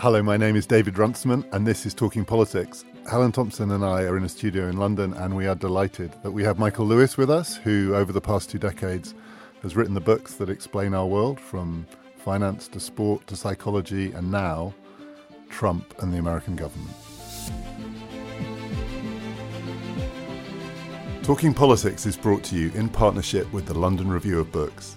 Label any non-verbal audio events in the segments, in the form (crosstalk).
Hello, my name is David Runciman, and this is Talking Politics. Helen Thompson and I are in a studio in London, and we are delighted that we have Michael Lewis with us, who, over the past two decades, has written the books that explain our world from finance to sport to psychology, and now Trump and the American government. Talking Politics is brought to you in partnership with the London Review of Books.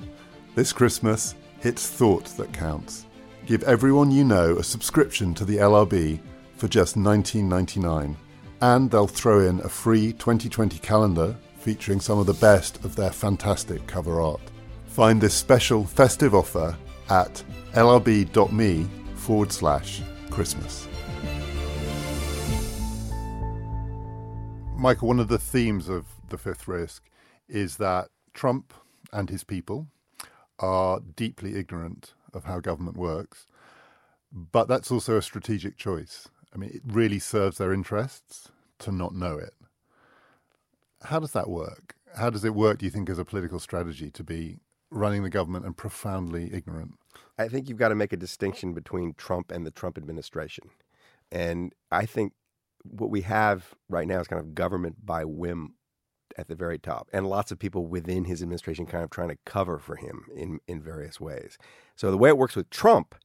This Christmas, it's thought that counts. Give everyone you know a subscription to the LRB for just $19.99, and they'll throw in a free 2020 calendar featuring some of the best of their fantastic cover art. Find this special festive offer at lrb.me forward slash Christmas. Michael, one of the themes of the fifth risk is that Trump and his people are deeply ignorant of how government works, but that's also a strategic choice. I mean, it really serves their interests to not know it. How does that work? How does it work, do you think, as a political strategy to be running the government and profoundly ignorant? I think you've got to make a distinction between Trump and the Trump administration. And I think what we have right now is kind of government by whim at the very top, and lots of people within his administration kind of trying to cover for him in, in various ways. So the way it works with Trump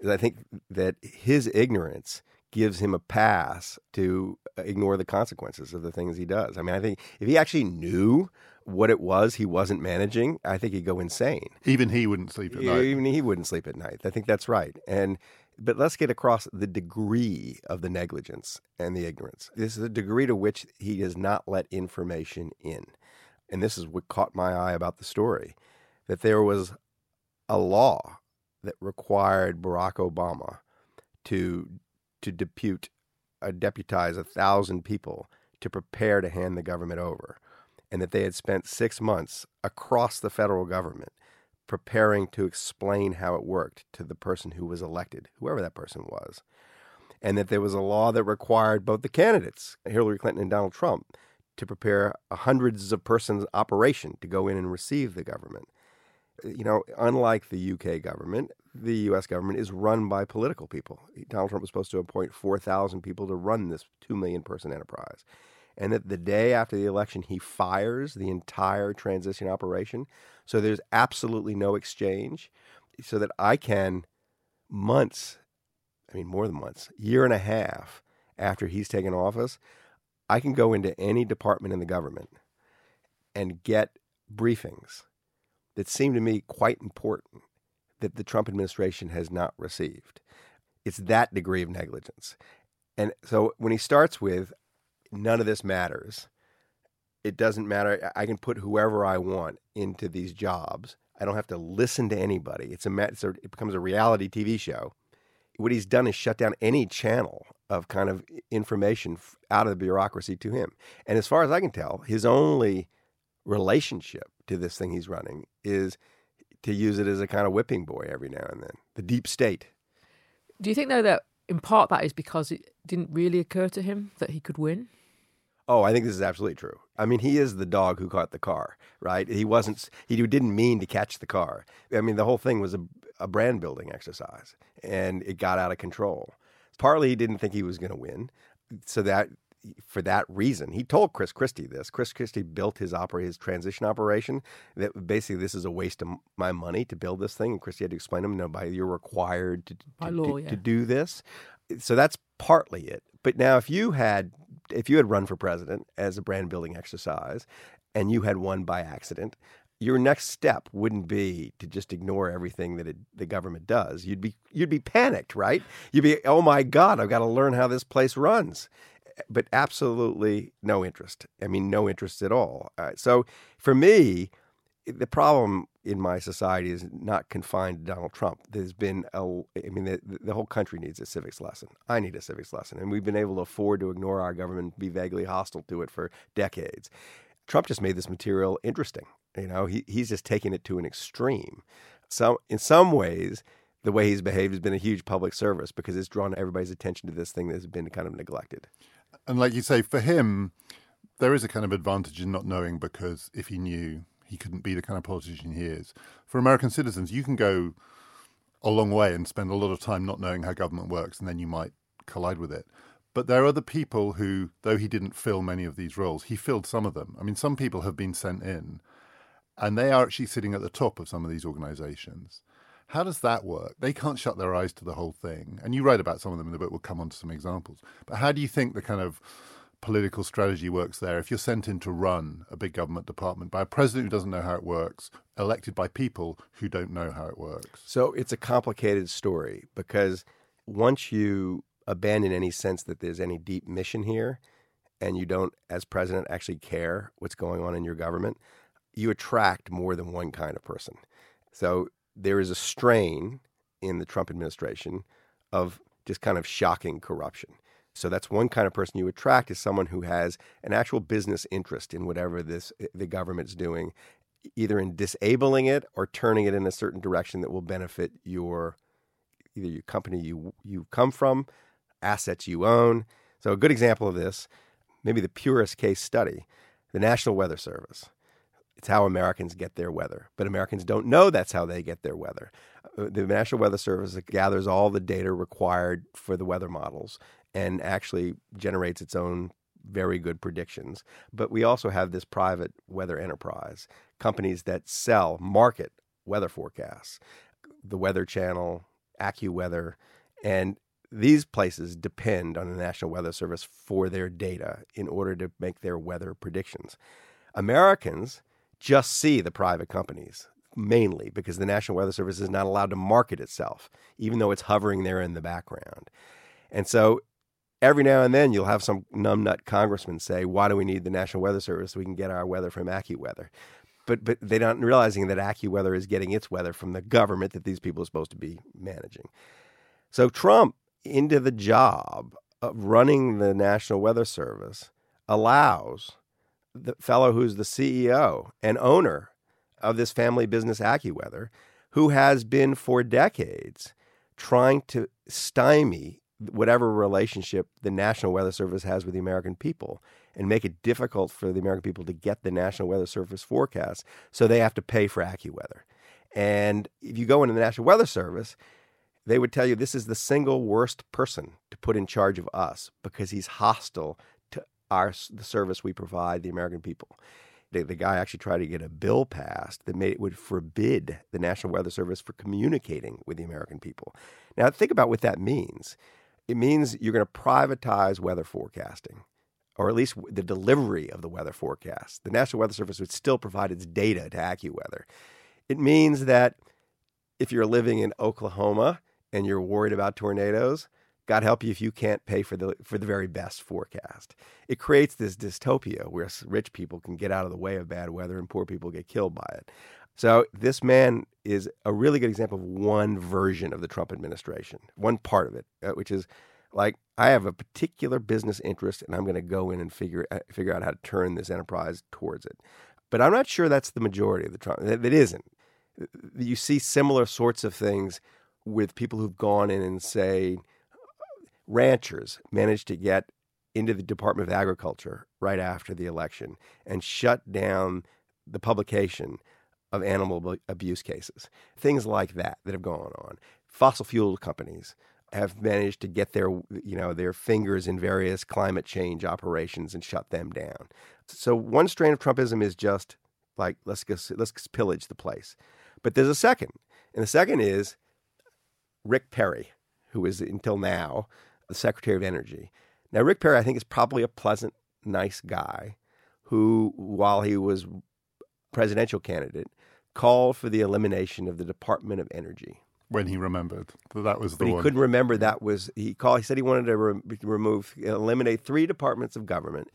is I think that his ignorance gives him a pass to uh, ignore the consequences of the things he does. I mean, I think if he actually knew what it was he wasn't managing, I think he'd go insane. Even he wouldn't sleep at night. Even he wouldn't sleep at night. I think that's right. And but let's get across the degree of the negligence and the ignorance. This is the degree to which he does not let information in. And this is what caught my eye about the story that there was a law that required Barack Obama to to depute uh, deputize a thousand people to prepare to hand the government over, and that they had spent six months across the federal government preparing to explain how it worked to the person who was elected, whoever that person was, and that there was a law that required both the candidates, Hillary Clinton and Donald Trump, to prepare a hundreds of persons operation to go in and receive the government. You know, unlike the UK government, the US government is run by political people. Donald Trump was supposed to appoint 4,000 people to run this 2 million person enterprise. And that the day after the election, he fires the entire transition operation. So there's absolutely no exchange. So that I can, months, I mean, more than months, year and a half after he's taken office, I can go into any department in the government and get briefings that seem to me quite important that the Trump administration has not received. It's that degree of negligence. And so when he starts with, none of this matters, it doesn't matter. I can put whoever I want into these jobs. I don't have to listen to anybody. It's a, it's a it becomes a reality TV show. What he's done is shut down any channel of kind of information out of the bureaucracy to him. And as far as I can tell, his only relationship to this thing he's running is to use it as a kind of whipping boy every now and then. The deep state. Do you think though that in part that is because it didn't really occur to him that he could win? Oh, I think this is absolutely true. I mean, he is the dog who caught the car, right? He wasn't. He didn't mean to catch the car. I mean, the whole thing was a, a brand building exercise, and it got out of control. Partly, he didn't think he was going to win, so that for that reason, he told Chris Christie this. Chris Christie built his opera, his transition operation. That basically this is a waste of my money to build this thing. And Christie had to explain to him, no, by you're required to to, law, to, yeah. to do this. So that's partly it. But now, if you had if you had run for president as a brand building exercise, and you had won by accident, your next step wouldn't be to just ignore everything that it, the government does. You'd be you'd be panicked, right? You'd be, oh my God, I've got to learn how this place runs but absolutely no interest. I mean, no interest at all. Uh, so for me, the problem in my society is not confined to Donald Trump. There's been a, I mean, the, the whole country needs a civics lesson. I need a civics lesson, and we've been able to afford to ignore our government, be vaguely hostile to it for decades. Trump just made this material interesting. You know, he, he's just taking it to an extreme. So, in some ways, the way he's behaved has been a huge public service because it's drawn everybody's attention to this thing that has been kind of neglected. And like you say, for him, there is a kind of advantage in not knowing because if he knew, he couldn't be the kind of politician he is. For American citizens, you can go a long way and spend a lot of time not knowing how government works, and then you might collide with it. But there are other people who, though he didn't fill many of these roles, he filled some of them. I mean, some people have been sent in, and they are actually sitting at the top of some of these organizations. How does that work? They can't shut their eyes to the whole thing. And you write about some of them in the book. We'll come on to some examples. But how do you think the kind of political strategy works there if you're sent in to run a big government department by a president who doesn't know how it works, elected by people who don't know how it works? So it's a complicated story because once you abandon any sense that there's any deep mission here and you don't, as president, actually care what's going on in your government, you attract more than one kind of person. So there is a strain in the Trump administration of just kind of shocking corruption. So that's one kind of person you attract is someone who has an actual business interest in whatever this the government's doing, either in disabling it or turning it in a certain direction that will benefit your either your company you you come from, assets you own. So a good example of this, maybe the purest case study, the National Weather Service. It's how Americans get their weather. But Americans don't know that's how they get their weather. Uh, the National Weather Service gathers all the data required for the weather models and actually generates its own very good predictions. But we also have this private weather enterprise, companies that sell, market weather forecasts, the Weather Channel, AccuWeather, and these places depend on the National Weather Service for their data in order to make their weather predictions. Americans just see the private companies mainly because the National Weather Service is not allowed to market itself, even though it's hovering there in the background. And so every now and then you'll have some numbnut congressman say, "Why do we need the National Weather Service? We can get our weather from AccuWeather." But but they're not realizing that AccuWeather is getting its weather from the government that these people are supposed to be managing. So Trump into the job of running the National Weather Service allows the fellow who's the CEO and owner of this family business AccuWeather, who has been for decades trying to stymie whatever relationship the National Weather Service has with the American people and make it difficult for the American people to get the National Weather Service forecast. So they have to pay for AccuWeather. And if you go into the National Weather Service, they would tell you this is the single worst person to put in charge of us because he's hostile to our the service we provide the American people. The, the guy actually tried to get a bill passed that made would forbid the National Weather Service for communicating with the American people. Now think about what that means it means you're going to privatize weather forecasting, or at least the delivery of the weather forecast. The National Weather Service would still provide its data to AccuWeather. It means that if you're living in Oklahoma and you're worried about tornadoes, God help you if you can't pay for the for the very best forecast. It creates this dystopia where rich people can get out of the way of bad weather and poor people get killed by it. So this man is a really good example of one version of the Trump administration, one part of it, uh, which is like I have a particular business interest, and I'm going to go in and figure uh, figure out how to turn this enterprise towards it. But I'm not sure that's the majority of the Trump. It isn't. You see similar sorts of things with people who've gone in and say ranchers managed to get into the Department of Agriculture right after the election and shut down the publication of animal abuse cases. Things like that that have gone on. Fossil fuel companies have managed to get their you know their fingers in various climate change operations and shut them down. So one strain of Trumpism is just like let's just, let's pillage the place. But there's a second, and the second is Rick Perry, who is until now the Secretary of Energy. Now Rick Perry, I think, is probably a pleasant, nice guy who, while he was presidential candidate, called for the elimination of the Department of Energy. When he remembered that that was the but he one. couldn't remember that was he called. He said he wanted to re- remove, eliminate three departments of government,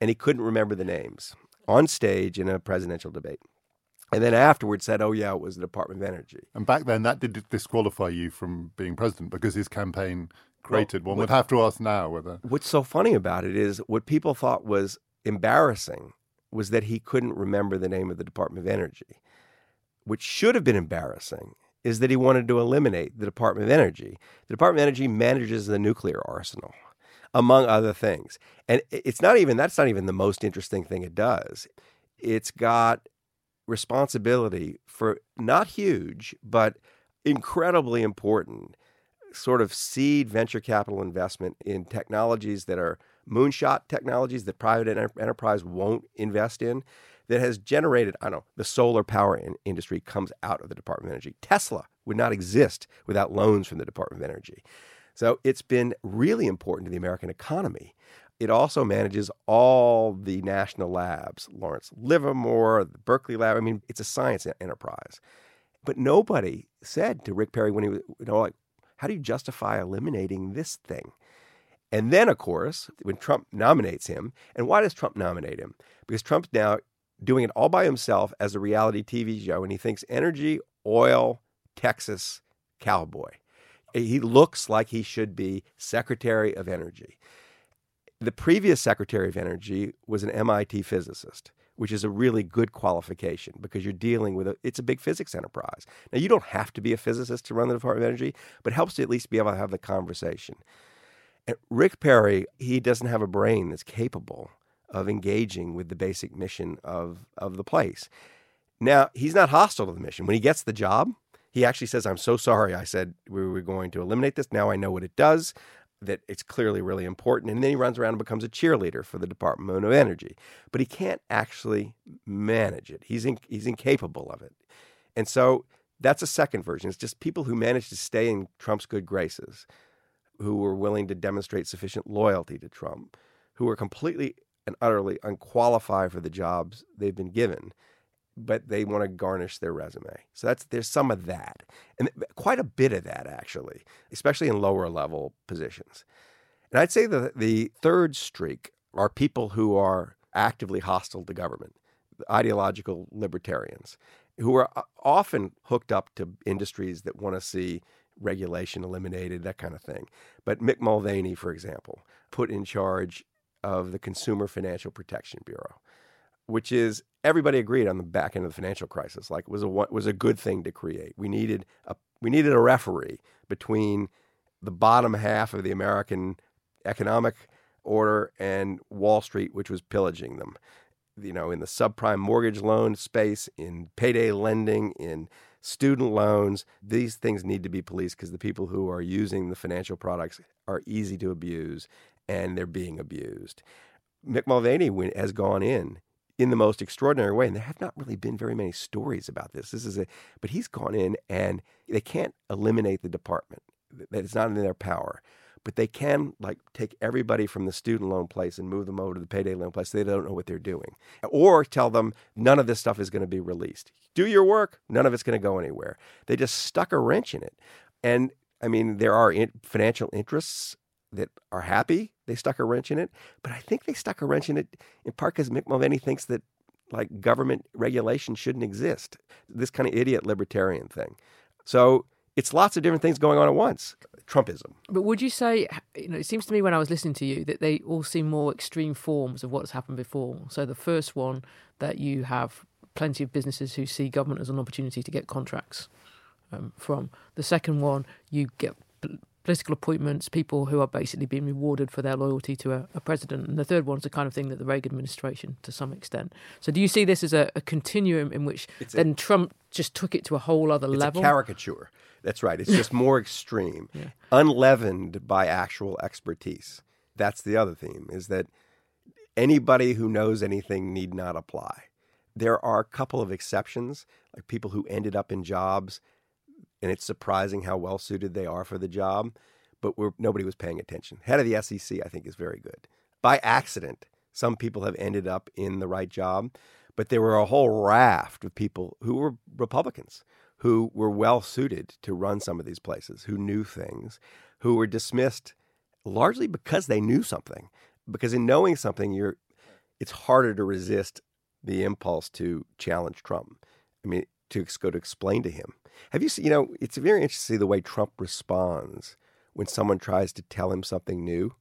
and he couldn't remember the names on stage in a presidential debate. And then afterwards said, "Oh yeah, it was the Department of Energy." And back then, that did disqualify you from being president because his campaign created well, one. Would have to ask now whether. What's so funny about it is what people thought was embarrassing was that he couldn't remember the name of the Department of Energy which should have been embarrassing, is that he wanted to eliminate the Department of Energy. The Department of Energy manages the nuclear arsenal, among other things. And it's not even that's not even the most interesting thing it does. It's got responsibility for not huge, but incredibly important sort of seed venture capital investment in technologies that are moonshot technologies that private enter- enterprise won't invest in that has generated, I don't know, the solar power in- industry comes out of the Department of Energy. Tesla would not exist without loans from the Department of Energy. So it's been really important to the American economy. It also manages all the national labs, Lawrence Livermore, the Berkeley Lab. I mean, it's a science enterprise. But nobody said to Rick Perry when he was, you know, like, how do you justify eliminating this thing? And then, of course, when Trump nominates him, and why does Trump nominate him? Because Trump's now doing it all by himself as a reality TV show, and he thinks energy, oil, Texas, cowboy. He looks like he should be Secretary of Energy. The previous Secretary of Energy was an MIT physicist, which is a really good qualification because you're dealing with a, it's a big physics enterprise. Now you don't have to be a physicist to run the Department of Energy, but it helps to at least be able to have the conversation. And Rick Perry, he doesn't have a brain that's capable of engaging with the basic mission of, of the place. Now, he's not hostile to the mission. When he gets the job, he actually says, I'm so sorry. I said we were going to eliminate this. Now I know what it does, that it's clearly really important. And then he runs around and becomes a cheerleader for the Department of Energy. But he can't actually manage it, he's, in, he's incapable of it. And so that's a second version. It's just people who manage to stay in Trump's good graces, who were willing to demonstrate sufficient loyalty to Trump, who were completely and utterly unqualified for the jobs they've been given but they want to garnish their resume. So that's there's some of that, and quite a bit of that actually, especially in lower level positions. And I'd say the the third streak are people who are actively hostile to government, ideological libertarians, who are uh, often hooked up to industries that want to see regulation eliminated, that kind of thing. But Mick Mulvaney, for example, put in charge of the Consumer Financial Protection Bureau which is everybody agreed on the back end of the financial crisis, like was a was a good thing to create. We needed a we needed a referee between the bottom half of the American economic order and Wall Street, which was pillaging them. You know, in the subprime mortgage loan space, in payday lending, in student loans, these things need to be policed because the people who are using the financial products are easy to abuse and they're being abused. Mick Mulvaney has gone in in the most extraordinary way. And there have not really been very many stories about this. This is a, but he's gone in and they can't eliminate the department. That it's not in their power, but they can like take everybody from the student loan place and move them over to the payday loan place. They don't know what they're doing, or tell them none of this stuff is going to be released. Do your work. None of it's going to go anywhere. They just stuck a wrench in it, and I mean there are in, financial interests that are happy they stuck a wrench in it. But I think they stuck a wrench in it in part because Mick Mulvaney thinks that like government regulation shouldn't exist. This kind of idiot libertarian thing. So it's lots of different things going on at once. Trumpism. But would you say, you know, it seems to me when I was listening to you that they all seem more extreme forms of what's happened before. So the first one that you have plenty of businesses who see government as an opportunity to get contracts um, from. The second one, you get political appointments, people who are basically being rewarded for their loyalty to a, a, president. And the third one is the kind of thing that the Reagan administration, to some extent. So, do you see this as a, a continuum in which it's then a, Trump just took it to a whole other it's level? A caricature. That's right. It's just more extreme, (laughs) yeah. unleavened by actual expertise. That's the other theme: is that anybody who knows anything need not apply. There are a couple of exceptions, like people who ended up in jobs and it's surprising how well suited they are for the job. But nobody was paying attention. Head of the SEC, I think, is very good. By accident, some people have ended up in the right job, but there were a whole raft of people who were Republicans who were well suited to run some of these places, who knew things, who were dismissed largely because they knew something. Because in knowing something, you're it's harder to resist the impulse to challenge Trump. I mean, to go to explain to him have you seen, you know, it's very interesting to see the way Trump responds when someone tries to tell him something new.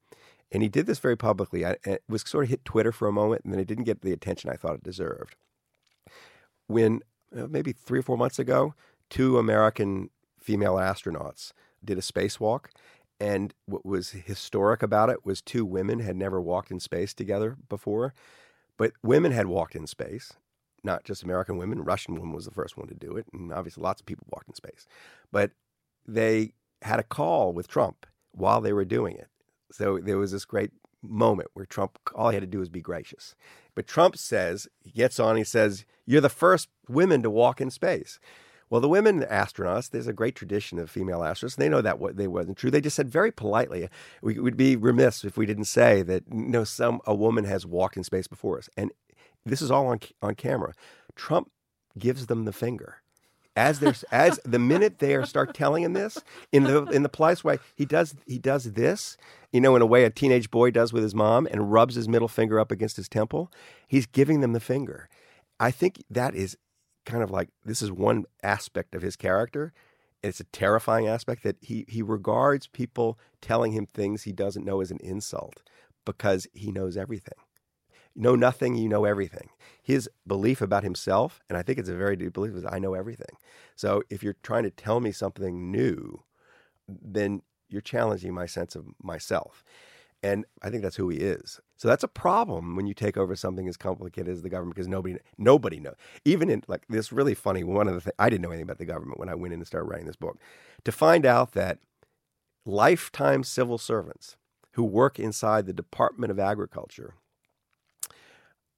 And he did this very publicly. I, it was sort of hit Twitter for a moment, and then it didn't get the attention I thought it deserved. When uh, maybe three or four months ago, two American female astronauts did a spacewalk. And what was historic about it was two women had never walked in space together before. But women had walked in space, not just American women. Russian woman was the first one to do it, and obviously lots of people walked in space. But they had a call with Trump while they were doing it. So there was this great moment where Trump, all he had to do was be gracious. But Trump says, he gets on, he says, You're the first women to walk in space. Well, the women astronauts, there's a great tradition of female astronauts. They know that what they wasn't true. They just said very politely, we would be remiss if we didn't say that you know some a woman has walked in space before us. And this is all on on camera. Trump gives them the finger as there's as the minute they start telling him this in the in the polite way, he does he does this, you know, in a way a teenage boy does with his mom, and rubs his middle finger up against his temple. He's giving them the finger. I think that is kind of like this is one aspect of his character. It's a terrifying aspect that he he regards people telling him things he doesn't know as an insult because he knows everything know nothing, you know everything. His belief about himself, and I think it's a very deep belief, is I know everything. So if you're trying to tell me something new, then you're challenging my sense of myself. And I think that's who he is. So that's a problem when you take over something as complicated as the government because nobody nobody knows. Even in like this really funny one of the things I didn't know anything about the government when I went in and started writing this book. To find out that lifetime civil servants who work inside the Department of Agriculture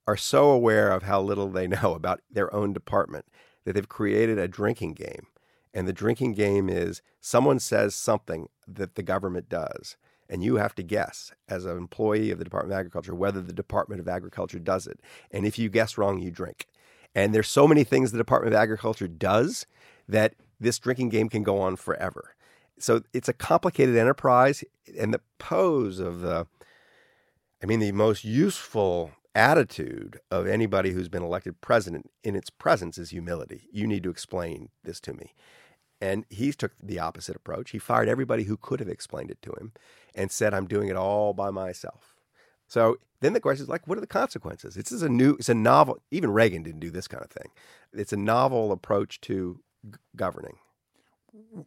are so aware of how little they (laughs) know about their own department that they've created a drinking game. And the drinking game is someone says something that the government does, and you have to guess as an employee of the Department of Agriculture whether the Department of Agriculture does it. And if you guess wrong, you drink. And there's so many things the Department of Agriculture does that this drinking game can go on forever. So it's a complicated enterprise, and the pose of the, I mean, the most useful attitude of anybody who's been elected president in its presence is humility. You need to explain this to me. And he took the opposite approach. He fired everybody who could have explained it to him and said, I'm doing it all by myself. So then the question is like, what are the consequences? This is a new, it's a novel, even Reagan didn't do this kind of thing. It's a novel approach to g- governing.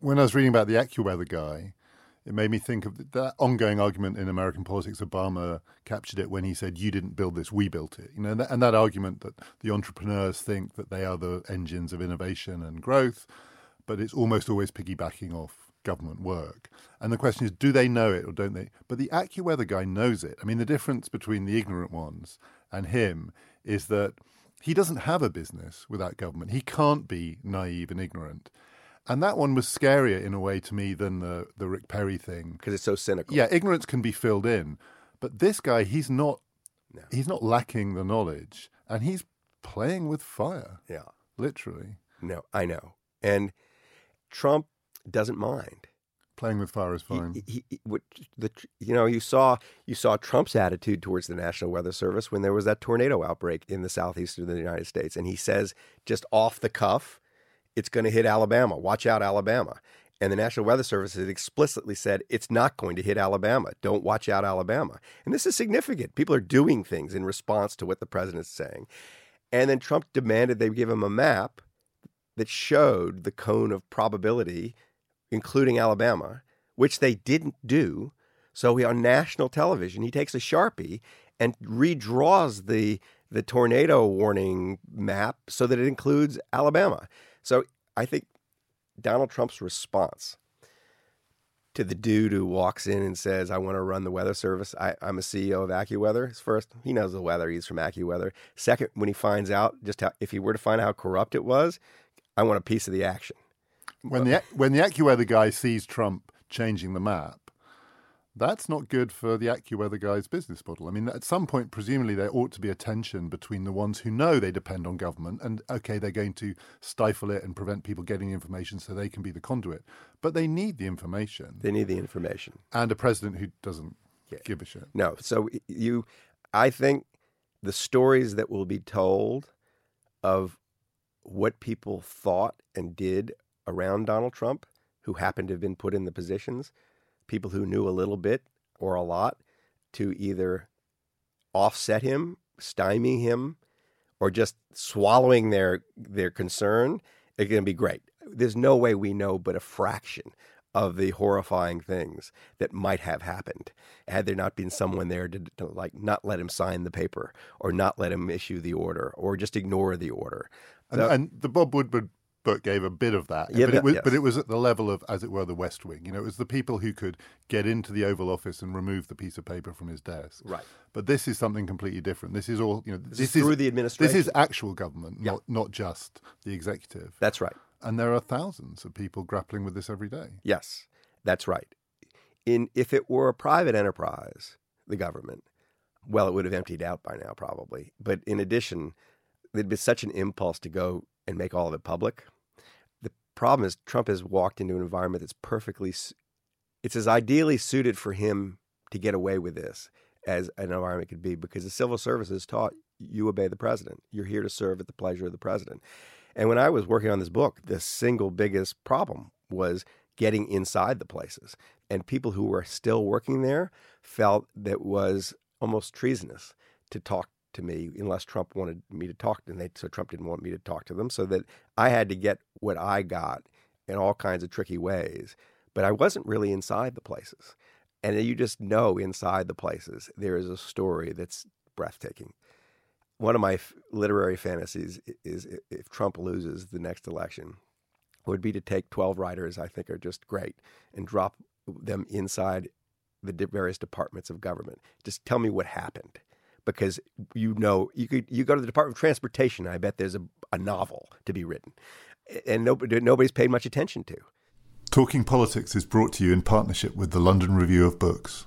When I was reading about the AccuWeather guy, it made me think of that ongoing argument in American politics. Obama captured it when he said, "You didn't build this, we built it." You know, and that, and that argument that the entrepreneurs think that they are the engines of innovation and growth, but it's almost always piggybacking off government work. And the question is, do they know it or don't they? But the AccuWeather guy knows it. I mean, the difference between the ignorant ones and him is that he doesn't have a business without government. He can't be naive and ignorant. And that one was scarier in a way to me than the the Rick Perry thing because it's so cynical. Yeah, ignorance can be filled in, but this guy, he's not. No. He's not lacking the knowledge, and he's playing with fire. Yeah, literally. No, I know, and Trump doesn't mind. Playing with fire is fine. He, he, he, the, you know, you saw you saw Trump's attitude towards the National Weather Service when there was that tornado outbreak in the southeast of the United States, and he says just off the cuff, it's going to hit Alabama. Watch out, Alabama. And the National Weather Service has explicitly said it's not going to hit Alabama. Don't watch out, Alabama. And this is significant. People are doing things in response to what the president's saying. And then Trump demanded they give him a map that showed the cone of probability, including Alabama, which they didn't do. So he, on national television, he takes a Sharpie and redraws the the tornado warning map so that it includes Alabama. So I think Donald Trump's response to the dude who walks in and says, I want to run the weather service. I, am a CEO of AccuWeather. First, he knows the weather. He's from AccuWeather. Second, when he finds out just how, if he were to find out how corrupt it was, I want a piece of the action. When the, when the AccuWeather guy sees Trump changing the map, that's not good for the AccuWeather guy's business model. I mean, at some point, presumably, there ought to be a tension between the ones who know they depend on government and, okay, they're going to stifle it and prevent people getting information so they can be the conduit. But they need the information. They need the information. And a president who doesn't yeah. give a shit. No. So you, I think the stories that will be told of what people thought and did around Donald Trump, who happened to have been put in the positions – people who knew a little bit or a lot to either offset him, stymie him, or just swallowing their their concern, it's going to be great. There's no way we know but a fraction of the horrifying things that might have happened had there not been someone there to, to, like not let him sign the paper or not let him issue the order or just ignore the order. And, So- and the Bob Woodward book gave a bit of that, Yeah, but, it was, yes. but it was at the level of, as it were, the West Wing. You know, it was the people who could get into the Oval Office and remove the piece of paper from his desk. Right. But this is something completely different. This is all, you know, This is through the administration. This is actual government, Yeah. not not just the executive. That's right. And there are thousands of people grappling with this every day. Yes, that's right. In if it were a private enterprise, the government, well, it would have emptied out by now probably. But in addition, there'd be such an impulse to go and make all of it public. Problem is Trump has walked into an environment that's perfectly, it's as ideally suited for him to get away with this as an environment could be because the civil service is taught you obey the president. You're here to serve at the pleasure of the president. And when I was working on this book, the single biggest problem was getting inside the places. And people who were still working there felt that was almost treasonous to talk to me unless Trump wanted me to talk to them. So Trump didn't want me to talk to them. So that I had to get what I got in all kinds of tricky ways. But I wasn't really inside the places. And you just know inside the places there is a story that's breathtaking. One of my f- literary fantasies is if Trump loses the next election, would be to take 12 writers I think are just great and drop them inside the various departments of government. Just tell me what happened. Because you know, you could you go to the Department of Transportation. I bet there's a, a novel to be written, and nobody nobody's paid much attention to. Talking Politics is brought to you in partnership with the London Review of Books.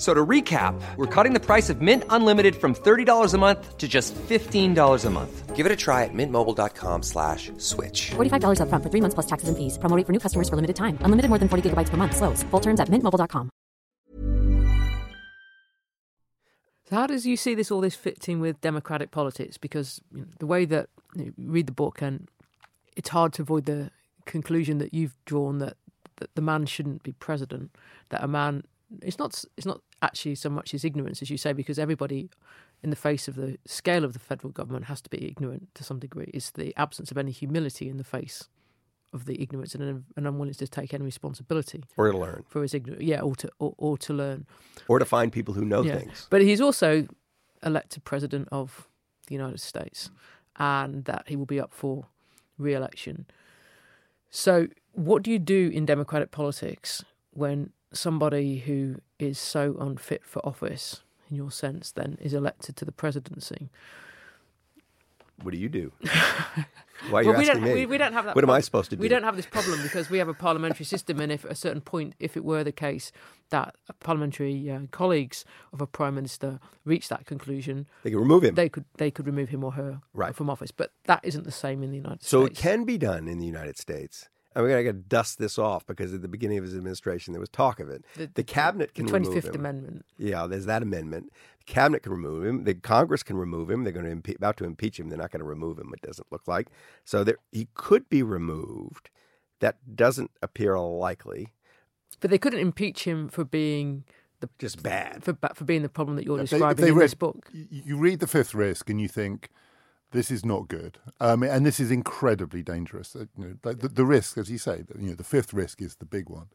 F- So to recap, we're cutting the price of Mint Unlimited from $30 a month to just $15 a month. Give it a try at mintmobile.com slash switch. $45 upfront for three months plus taxes and fees. Promo rate for new customers for limited time. Unlimited more than 40 gigabytes per month. Slows. Full terms at mintmobile.com. So how does you see this all this fitting with democratic politics? Because you know, the way that you, know, you read the book, and it's hard to avoid the conclusion that you've drawn that, that the man shouldn't be president. That a man, it's not it's not actually so much his ignorance as you say, because everybody in the face of the scale of the federal government has to be ignorant to some degree. It's the absence of any humility in the face of the ignorance and an, an unwillingness to take any responsibility Or to learn, for his ignorance. Yeah, or to or, or to learn. or to find people who know Yeah. things. But he's also elected president of the United States and that he will be up for re election. So, what do you do in democratic politics when somebody who is so unfit for office, in your sense, then is elected to the presidency? What do you do? (laughs) Why are you Well, we asking don't, me? we, we don't have that. What am I supposed to do? We don't have this problem because we have a parliamentary system, and if at a certain point, if it were the case that parliamentary uh, colleagues of a prime minister reach that conclusion, They can remove him. they could they could remove him or her Right. from office. But that isn't the same in the United So States. So it can be done in the United States. And we're going to dust this off because at the beginning of his administration, there was talk of it. The, The- cabinet the can Twenty remove him. Amendment. Yeah, there's that amendment. The cabinet can remove him. The Congress can remove him. They're going to impe- about to impeach him. They're not going to remove him. It doesn't look like. So there, he could be removed. That doesn't appear likely. But they couldn't impeach him for being the Just bad. for for being the problem that you're If describing they in read- this book. You read the fifth risk and you think this is not good, um, and this is incredibly dangerous. Uh, You know, the, the risk, as you say, you know, the fifth risk is the big one,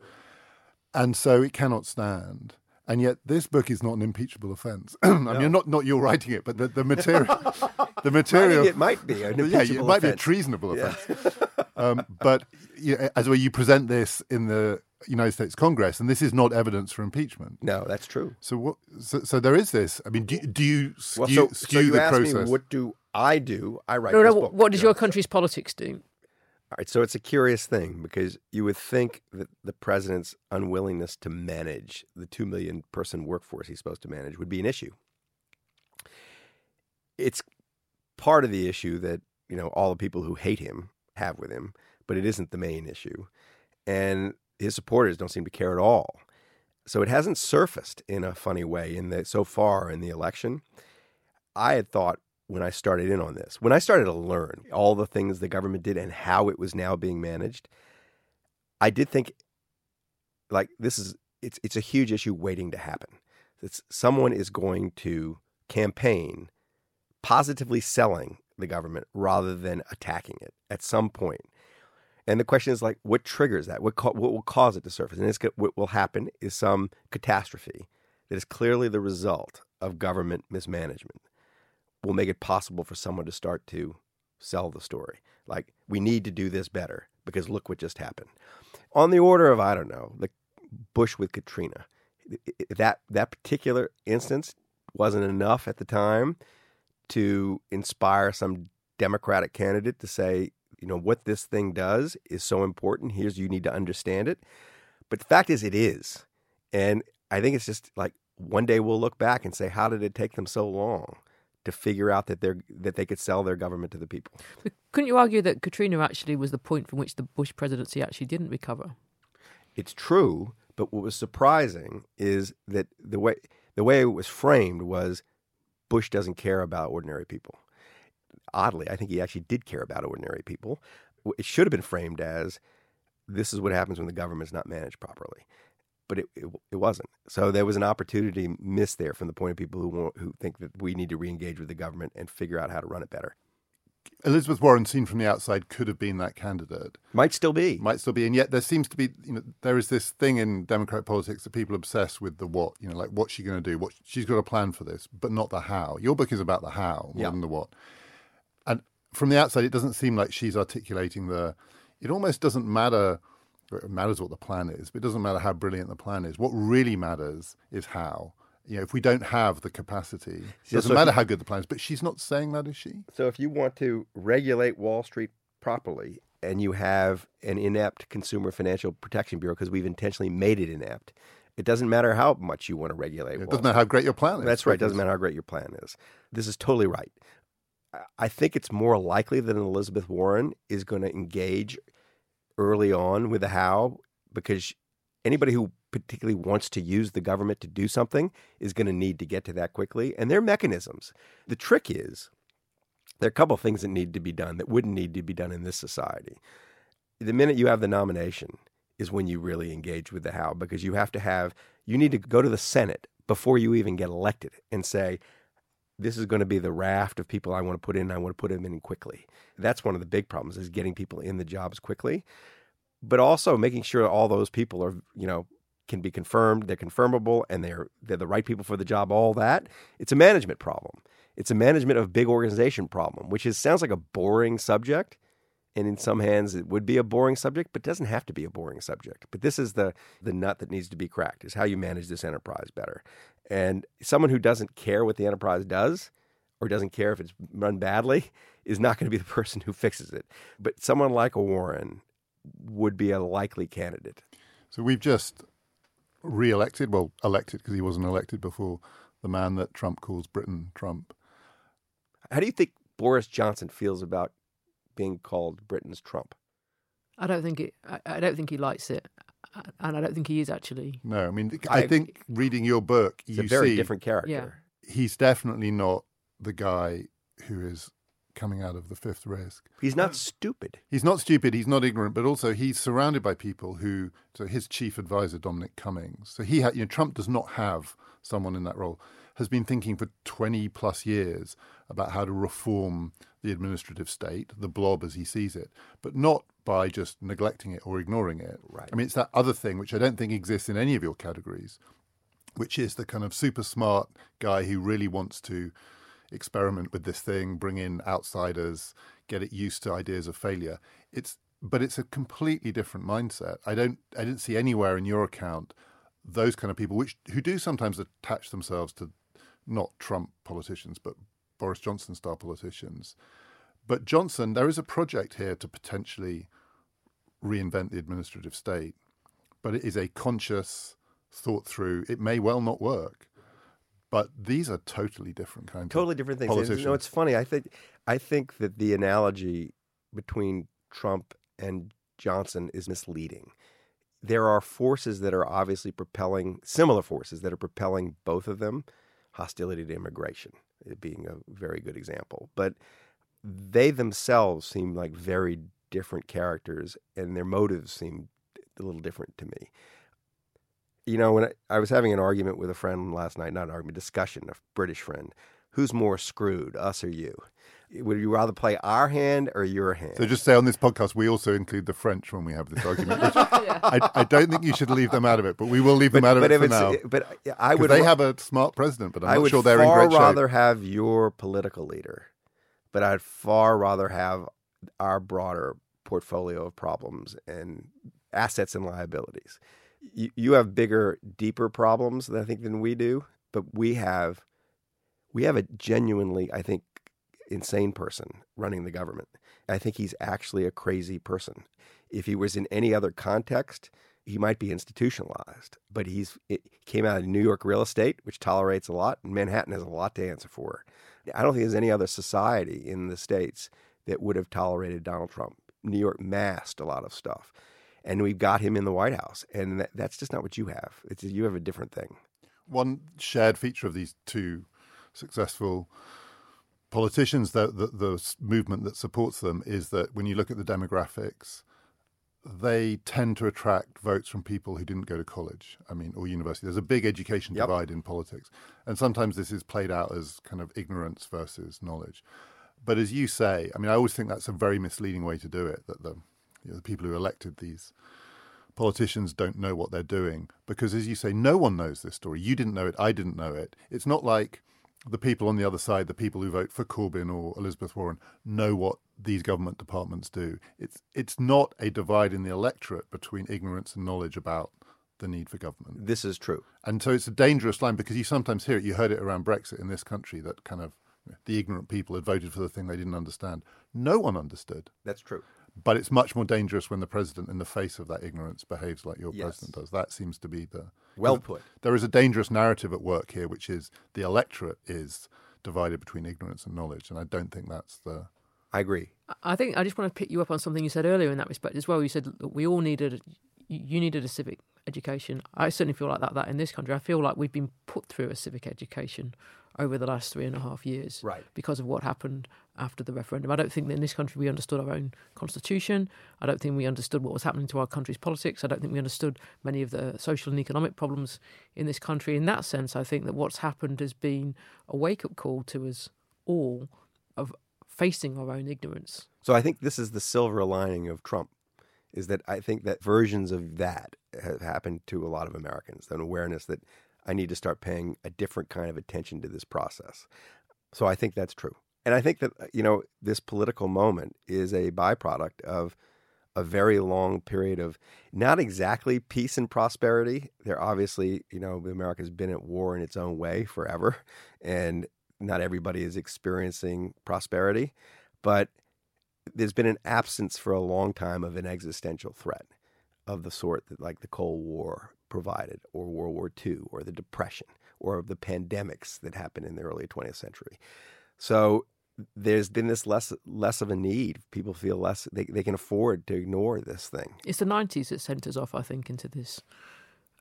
and so it cannot stand. And yet, this book is not an impeachable offence. (clears throat) I mean, not not you're writing it, but the, the material, (laughs) the material. it might be an (laughs) yeah, it might be a offense. treasonable offence. um, but you know, as well, you present this in the United States Congress, and this is not evidence for impeachment. No, that's true. So what? So, so there is this. I mean, do, do you skew, Well, so, skew so you the process? me, what do I do? I write No, this no. book. What does Yeah. your country's politics do? All right, so it's a curious thing because you would think that the president's unwillingness to manage the 2 million person workforce he's supposed to manage would be an issue. It's part of the issue that, you know, all the people who hate him have with him, but it isn't the main issue. And his supporters don't seem to care at all. So it hasn't surfaced in a funny way in the so far in the election. I had thought when I started in on this. When I started to learn all the things the government did and how it was now being managed, I did think like this is it's it's a huge issue waiting to happen. That someone is going to campaign positively selling the government rather than attacking it at some point. And the question is like, what triggers that? What, what will cause it to surface? And what will happen is some catastrophe that is clearly the result of government mismanagement will make it possible for someone to start to sell the story. Like, we need to do this better because look what just happened. On the order of, I don't know, the Bush with Katrina, that, that particular instance wasn't enough at the time to inspire some Democratic candidate to say, you know, what this thing does is so important. Here's you need to understand it. But the fact is, it is. And I think it's just like one day we'll look back and say, how did it take them so long to figure out that they're that they could sell their government to the people? But couldn't you argue that Katrina actually was the point from which the Bush presidency actually didn't recover? It's true, but what was surprising is that the way the way it was framed was Bush doesn't care about ordinary people. Oddly, I think he actually did care about ordinary people. It should have been framed as this is what happens when the government is not managed properly. But it, it, it wasn't. So there was an opportunity missed there from the point of people who want, who think that we need to re-engage with the government and figure out how to run it better. Elizabeth Warren, seen from the outside, could have been that candidate. Might still be. Might still be. And yet there seems to be, you know, there is this thing in Democratic politics that people obsess with the what, you know, like what's she going to do? What she's got a plan for this, but not the how. Your book is about the how more yeah. than the what. And from the outside, it doesn't seem like she's articulating the. It almost doesn't matter. It matters what the plan is, but it doesn't matter how brilliant the plan is. What really matters is how you know, if we don't have the capacity, it doesn't so matter you, how good the plan is. But she's not saying that, is she? So if you want to regulate Wall Street properly, and you have an inept Consumer Financial Protection Bureau because we've intentionally made it inept, it doesn't matter how much you want to regulate. It doesn't matter how great your plan is. That's right. It doesn't matter how great your plan is. This is totally right. I think it's more likely that an Elizabeth Warren is going to engage early on with the how because anybody who particularly wants to use the government to do something is going to need to get to that quickly. And there are mechanisms. The trick is there are a couple of things that need to be done that wouldn't need to be done in this society. The minute you have the nomination is when you really engage with the how because you have to have, you need to go to the Senate before you even get elected and say, this is going to be the raft of people I want to put in. I want to put them in quickly. That's one of the big problems is getting people in the jobs quickly, but also making sure all those people are, you know, can be confirmed, they're confirmable, and they're they're the right people for the job. All that it's a management problem. It's a management of big organization problem, which is sounds like a boring subject, and in some hands it would be a boring subject, but doesn't have to be a boring subject. But this is the the nut that needs to be cracked: is how you manage this enterprise better. And someone who doesn't care what the enterprise does, or doesn't care if it's run badly, (laughs) is not going to be the person who fixes it. But someone like a Warren would be a likely candidate. So we've just re-elected, well, elected because he wasn't elected before, the man that Trump calls Britain Trump. How do you think Boris Johnson feels about being called Britain's Trump? I don't think it. I, I don't think he likes it, and I don't think he is actually. No, I mean, I, I think reading your book, he's you a very see, different character. Yeah. He's definitely not the guy who is coming out of the fifth risk. He's not stupid. He's not stupid. He's not ignorant, but also he's surrounded by people who. So his chief advisor, Dominic Cummings. So he had. You know, Trump does not have someone in that role. Has been thinking for twenty plus years about how to reform the administrative state, the blob as he sees it, but not by just neglecting it or ignoring it. Right. I mean, it's that other thing which I don't think exists in any of your categories, which is the kind of super smart guy who really wants to experiment with this thing, bring in outsiders, get it used to ideas of failure. It's but it's a completely different mindset. I don't I didn't see anywhere in your account those kind of people which who do sometimes attach themselves to not Trump politicians but Boris Johnson style politicians. But Johnson, there is a project here to potentially reinvent the administrative state, but it is a conscious, thought through. It may well not work. But these are totally different kinds. Totally different things. Politicians. You know, it's funny. I think I think that the analogy between Trump and Johnson is misleading. There are forces that are obviously propelling similar forces that are propelling both of them hostility to immigration. being a very good example. But they themselves seem like very different characters, and their motives seem a little different to me. You know, when I, I was having an argument with a friend last night, not an argument, discussion, a British friend, who's more screwed, us or you? Would you rather play our hand or your hand? So just say on this podcast, we also include the French when we have this argument. which (laughs) I, I don't think you should leave them out of it, but we will leave them out of it for now. Eh, but eh, I 'Cause would they have a smart president, but I'm I not sure they're in far great shape. rather have your political leader, but I'd far rather have our broader portfolio of problems and assets and liabilities. You, you have bigger, deeper problems, I think, than we do, but we have we have a genuinely, I think, insane person running the government. I think he's actually a crazy person. If he was in any other context, he might be institutionalized. But he's it came out of New York real estate, which tolerates a lot, and Manhattan has a lot to answer for. I don't think there's any other society in the states that would have tolerated Donald Trump. New York masked a lot of stuff, and we've got him in the White House, and that, that's just not what you have. It's you have a different thing. One shared feature of these two successful politicians, the, the, the movement that supports them, is that when you look at the demographics, they tend to attract votes from people who didn't go to college, I mean, or university. There's a big education Yep. divide in politics. And sometimes this is played out as kind of ignorance versus knowledge. But as you say, I mean, I always think that's a very misleading way to do it, that the, you know, the people who elected these politicians don't know what they're doing. Because as you say no one knows this story. You didn't know it. I didn't know it. It's not like the people on the other side the people who vote for corbyn or elizabeth warren know what these government departments do. It's it's not a divide in the electorate between ignorance and knowledge about the need for government. This is true. and so it's a dangerous line because you sometimes hear it. You heard it around brexit in this country that kind of the ignorant people had voted for the thing they didn't understand no one understood That's true. but it's much more dangerous when the president, in the face of that ignorance, behaves like your Yes. president does. That seems to be the Well put. There is a dangerous narrative at work here, which is the electorate is divided between ignorance and knowledge, and I don't think that's the. I agree. I think I just want to pick you up on something you said earlier in that respect as well. You said look, we all needed, you needed a civic education. I certainly feel like that. That in this country, I feel like we've been put through a civic education over the last three and a half years, Right. Because of what happened after the referendum. I don't think that in this country we understood our own constitution. I don't think we understood what was happening to our country's politics. I don't think we understood many of the social and economic problems in this country. In that sense, I think that what's happened has been a wake up call to us all of facing our own ignorance. So I think this is the silver lining of Trump, is that I think that versions of that have happened to a lot of Americans. An awareness that I need to start paying a different kind of attention to this process. So I think that's true, and I think that uh, you know this political moment is a byproduct of a very long period of not exactly peace and prosperity. There obviously, you know, America's been at war in its own way forever, and not everybody is experiencing prosperity, but there's been an absence for a long time of an existential threat of the sort that like the Cold War provided or World War II or the Depression or the pandemics that happened in the early 20th century. So there's been this less less of a need. People feel less they, they can afford to ignore this thing. It's the 90s that sent us off, I think, into this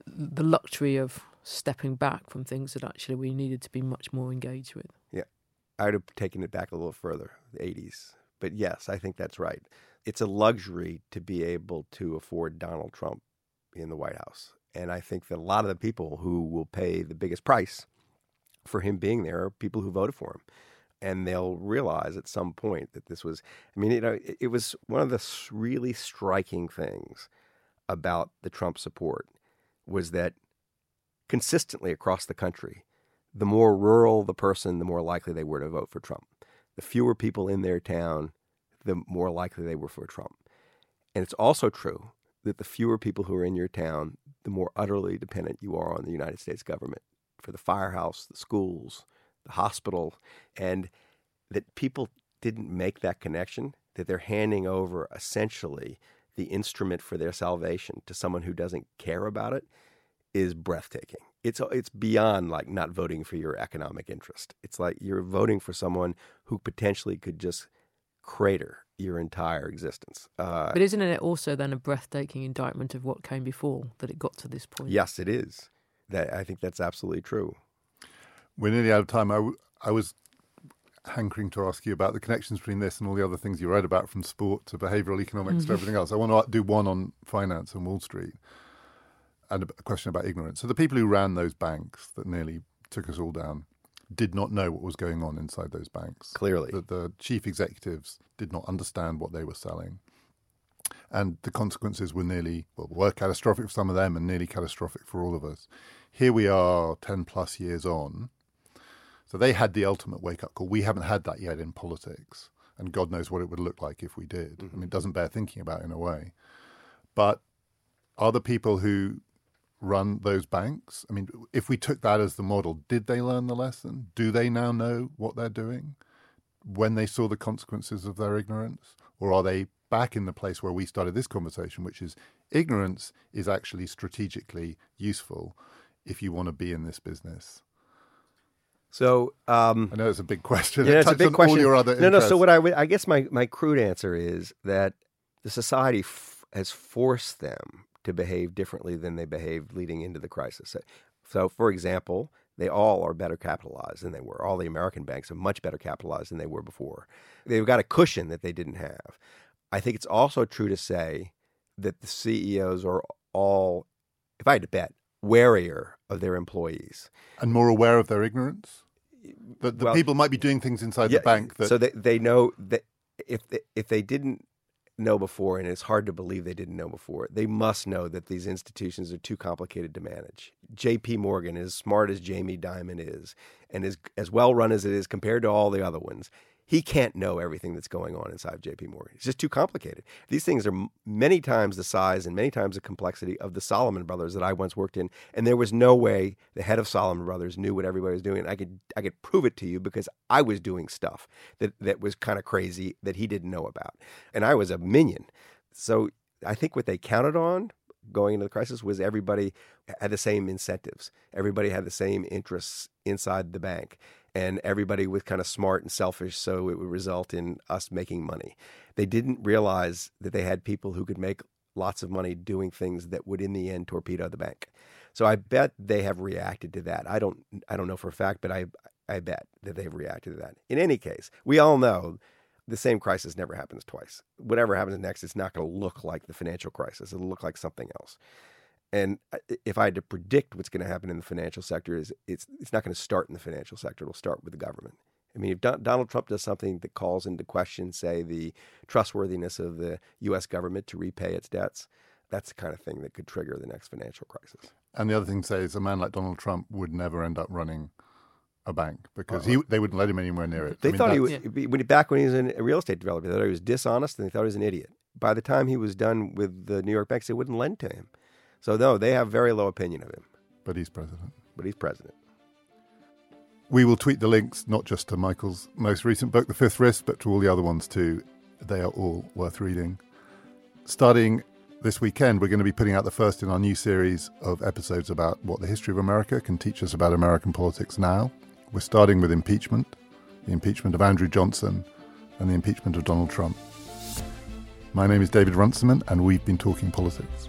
the luxury of stepping back from things that actually we needed to be much more engaged with. Yeah. I would have taken it back a little further, the 80s. But yes, I think that's right. It's a luxury to be able to afford Donald Trump in the White House. And I think that a lot of the people who will pay the biggest price for him being there are people who voted for him. And they'll realize at some point that this was, I mean, you know, it, it was one of the really striking things about the Trump support was that consistently across the country, the more rural the person, the more likely they were to vote for Trump. The fewer people in their town, the more likely they were for Trump. And it's also true that the fewer people who are in your town, the more utterly dependent you are on the United States government for the firehouse, the schools, the hospital, and that people didn't make that connection, that they're handing over essentially the instrument for their salvation to someone who doesn't care about it is breathtaking. It's it's beyond like not voting for your economic interest. It's like you're voting for someone who potentially could just crater your entire existence. Uh, But isn't it also then a breathtaking indictment of what came before that it got to this point? yes, it is. That I think that's absolutely true. We're nearly out of time. I, w- I was hankering to ask you about the connections between this and all the other things you write about, from sport to behavioral economics to everything else. I want to do one on finance and Wall Street, and a question about ignorance. So the people who ran those banks that nearly took us all down did not know what was going on inside those banks. Clearly. the, the chief executives did not understand what they were selling, and the consequences were nearly well, were catastrophic for some of them and nearly catastrophic for all of us. Here we are, ten plus years on. So they had the ultimate wake up call. We haven't had that yet in politics, and God knows what it would look like if we did. I mm-hmm. mean, it doesn't bear thinking about in a way. But are the people who run those banks? I mean, if we took that as the model, did they learn the lesson? Do they now know what they're doing when they saw the consequences of their ignorance? Or are they back in the place where we started this conversation, which is ignorance is actually strategically useful if you want to be in this business? So um, I know it's a big question. yeah, It it's a big on question. All your other no, no. So what I would, I guess my my crude answer is that the society f- has forced them to behave differently than they behaved leading into the crisis. So, for example, they all are better capitalized than they were. All the American banks are much better capitalized than they were before. They've got a cushion that they didn't have. I think it's also true to say that the CEOs are all, if I had to bet, warier of their employees. and more aware of their ignorance. That the Well, people might be doing things inside the bank that so they they know that if they, if they didn't know before, and it's hard to believe they didn't know before, they must know that these institutions are too complicated to manage. J.P. Morgan, as smart as Jamie Dimon is, and as as well run as it is compared to all the other ones. He can't know everything that's going on inside J.P. Morgan. It's just too complicated. These things are many times the size and many times the complexity of the Salomon Brothers that I once worked in, and there was no way the head of Salomon Brothers knew what everybody was doing. I could I could prove it to you because I was doing stuff that that was kind of crazy that he didn't know about, and I was a minion. So I think what they counted on going into the crisis was everybody had the same incentives. Everybody had the same interests inside the bank. And everybody was kind of smart and selfish, so it would result in us making money. They didn't realize that they had people who could make lots of money doing things that would, in the end, torpedo the bank. So I bet they have reacted to that. I don't, I don't know for a fact, but I, I bet that they've reacted to that. In any case, we all know the same crisis never happens twice. Whatever happens next, it's not going to look like the financial crisis. It'll look like something else. And uh, if I had to predict what's going to happen in the financial sector, is it's it's not going to start in the financial sector. It'll start with the government. I mean, if Donald Trump does something that calls into question, say, the trustworthiness of the U.S. government to repay its debts, that's the kind of thing that could trigger the next financial crisis. And the other thing to say is a man like Donald Trump would never end up running a bank because uh-huh. he they wouldn't let him anywhere near it. They I mean, thought he was when he, back when he was a real estate developer. They thought he was dishonest, and they thought he was an idiot. By the time he was done with the New York banks, they wouldn't lend to him. So no, they have very low opinion of him. But he's president. But he's president. We will tweet the links not just to Michael's most recent book, The Fifth Risk, but to all the other ones too. They are all worth reading. Starting this weekend, we're going to be putting out the first in our new series of episodes about what the history of America can teach us about American politics now. We're starting with impeachment, the impeachment of Andrew Johnson, and the impeachment of Donald Trump. My name is David Runciman, and we've been talking politics.